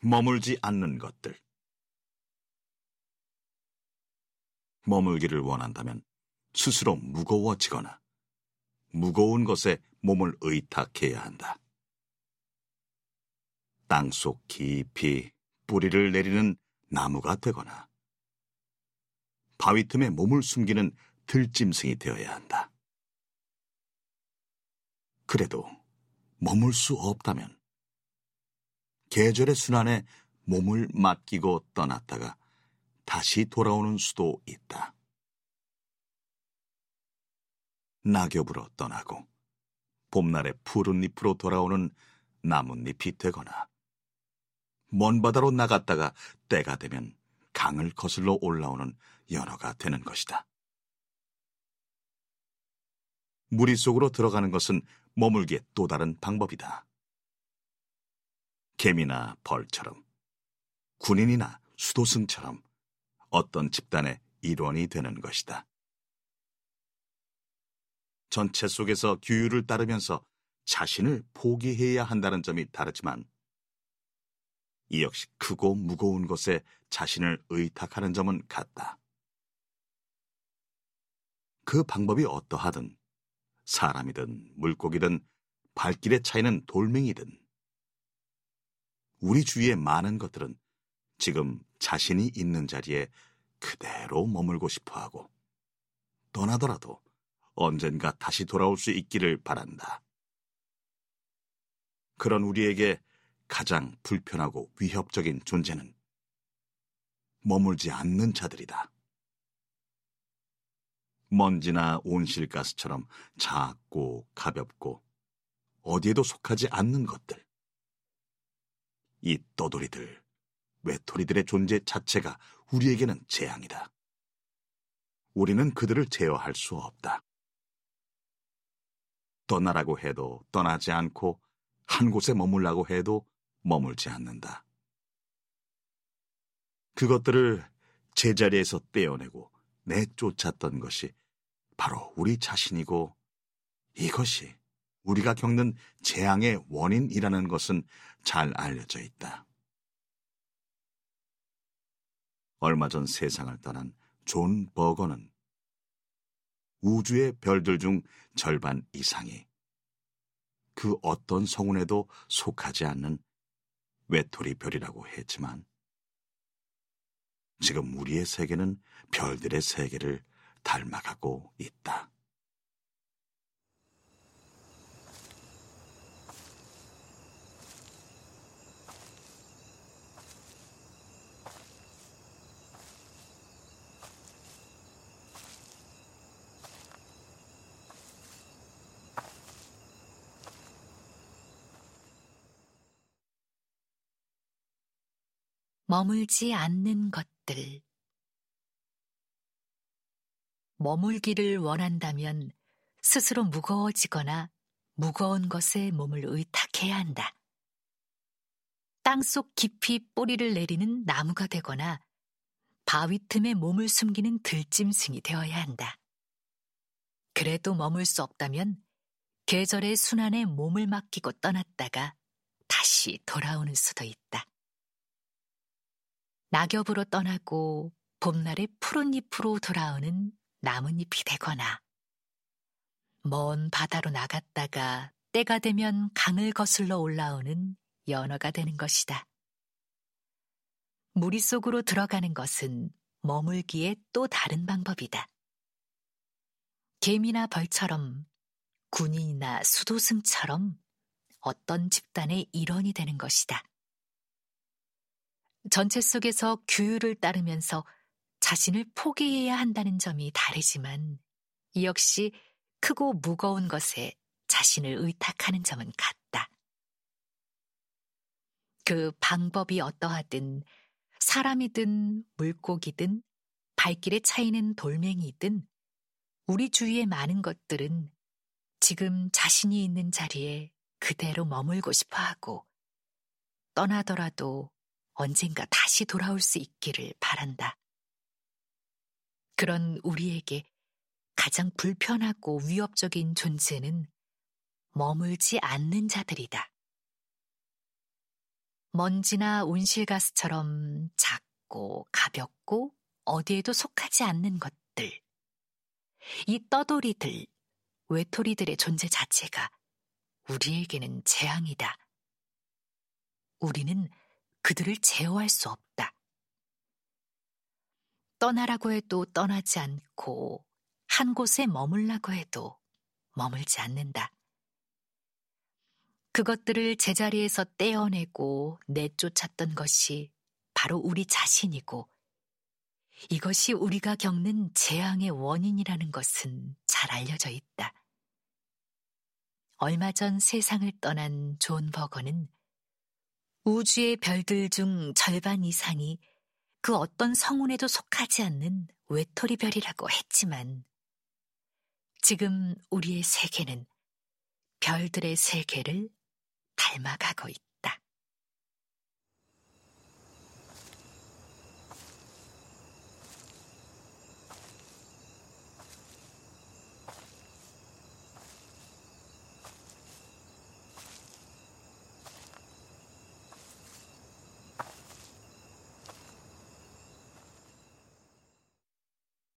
머물지 않는 것들. 머물기를 원한다면 스스로 무거워지거나 무거운 것에 몸을 의탁해야 한다. 땅속 깊이 뿌리를 내리는 나무가 되거나 바위 틈에 몸을 숨기는 들짐승이 되어야 한다. 그래도 머물 수 없다면 계절의 순환에 몸을 맡기고 떠났다가 다시 돌아오는 수도 있다. 낙엽으로 떠나고 봄날의 푸른 잎으로 돌아오는 나뭇잎이 되거나 먼 바다로 나갔다가 때가 되면 강을 거슬러 올라오는 연어가 되는 것이다. 무리 속으로 들어가는 것은 머물기의 또 다른 방법이다. 개미나 벌처럼, 군인이나 수도승처럼 어떤 집단의 일원이 되는 것이다. 전체 속에서 규율을 따르면서 자신을 포기해야 한다는 점이 다르지만 이 역시 크고 무거운 것에 자신을 의탁하는 점은 같다. 그 방법이 어떠하든 사람이든 물고기든 발길의 차이는 돌멩이든 우리 주위의 많은 것들은 지금 자신이 있는 자리에 그대로 머물고 싶어 하고 떠나더라도 언젠가 다시 돌아올 수 있기를 바란다. 그런 우리에게 가장 불편하고 위협적인 존재는 머물지 않는 자들이다. 먼지나 온실가스처럼 작고 가볍고 어디에도 속하지 않는 것들. 이 떠돌이들, 외톨이들의 존재 자체가 우리에게는 재앙이다. 우리는 그들을 제어할 수 없다. 떠나라고 해도 떠나지 않고 한 곳에 머물라고 해도 머물지 않는다. 그것들을 제자리에서 떼어내고 내쫓았던 것이 바로 우리 자신이고 이것이 우리가 겪는 재앙의 원인이라는 것은 잘 알려져 있다. 얼마 전 세상을 떠난 존 버거는 우주의 별들 중 절반 이상이 그 어떤 성운에도 속하지 않는 외톨이 별이라고 했지만 지금 우리의 세계는 별들의 세계를 닮아가고 있다. 머물지 않는 것들. 머물기를 원한다면 스스로 무거워지거나 무거운 것에 몸을 의탁해야 한다. 땅속 깊이 뿌리를 내리는 나무가 되거나 바위 틈에 몸을 숨기는 들짐승이 되어야 한다. 그래도 머물 수 없다면 계절의 순환에 몸을 맡기고 떠났다가 다시 돌아오는 수도 있다. 낙엽으로 떠나고 봄날의 푸른 잎으로 돌아오는 나뭇잎이 되거나 먼 바다로 나갔다가 때가 되면 강을 거슬러 올라오는 연어가 되는 것이다. 무리 속으로 들어가는 것은 머물기에 또 다른 방법이다. 개미나 벌처럼 군인이나 수도승처럼 어떤 집단의 일원이 되는 것이다. 전체 속에서 규율을 따르면서 자신을 포기해야 한다는 점이 다르지만 이 역시 크고 무거운 것에 자신을 의탁하는 점은 같다. 그 방법이 어떠하든 사람이든 물고기든 발길의 차이는 돌멩이든 우리 주위의 많은 것들은 지금 자신이 있는 자리에 그대로 머물고 싶어 하고 떠나더라도 언젠가 다시 돌아올 수 있기를 바란다. 그런 우리에게 가장 불편하고 위협적인 존재는 머물지 않는 자들이다. 먼지나 온실가스처럼 작고 가볍고 어디에도 속하지 않는 것들. 이 떠돌이들, 외톨이들의 존재 자체가 우리에게는 재앙이다. 우리는 그들을 제어할 수 없다. 떠나라고 해도 떠나지 않고 한 곳에 머물라고 해도 머물지 않는다. 그것들을 제자리에서 떼어내고 내쫓았던 것이 바로 우리 자신이고 이것이 우리가 겪는 재앙의 원인이라는 것은 잘 알려져 있다. 얼마 전 세상을 떠난 존 버거는 우주의 별들 중 절반 이상이 그 어떤 성운에도 속하지 않는 외톨이 별이라고 했지만 지금 우리의 세계는 별들의 세계를 닮아가고 있다.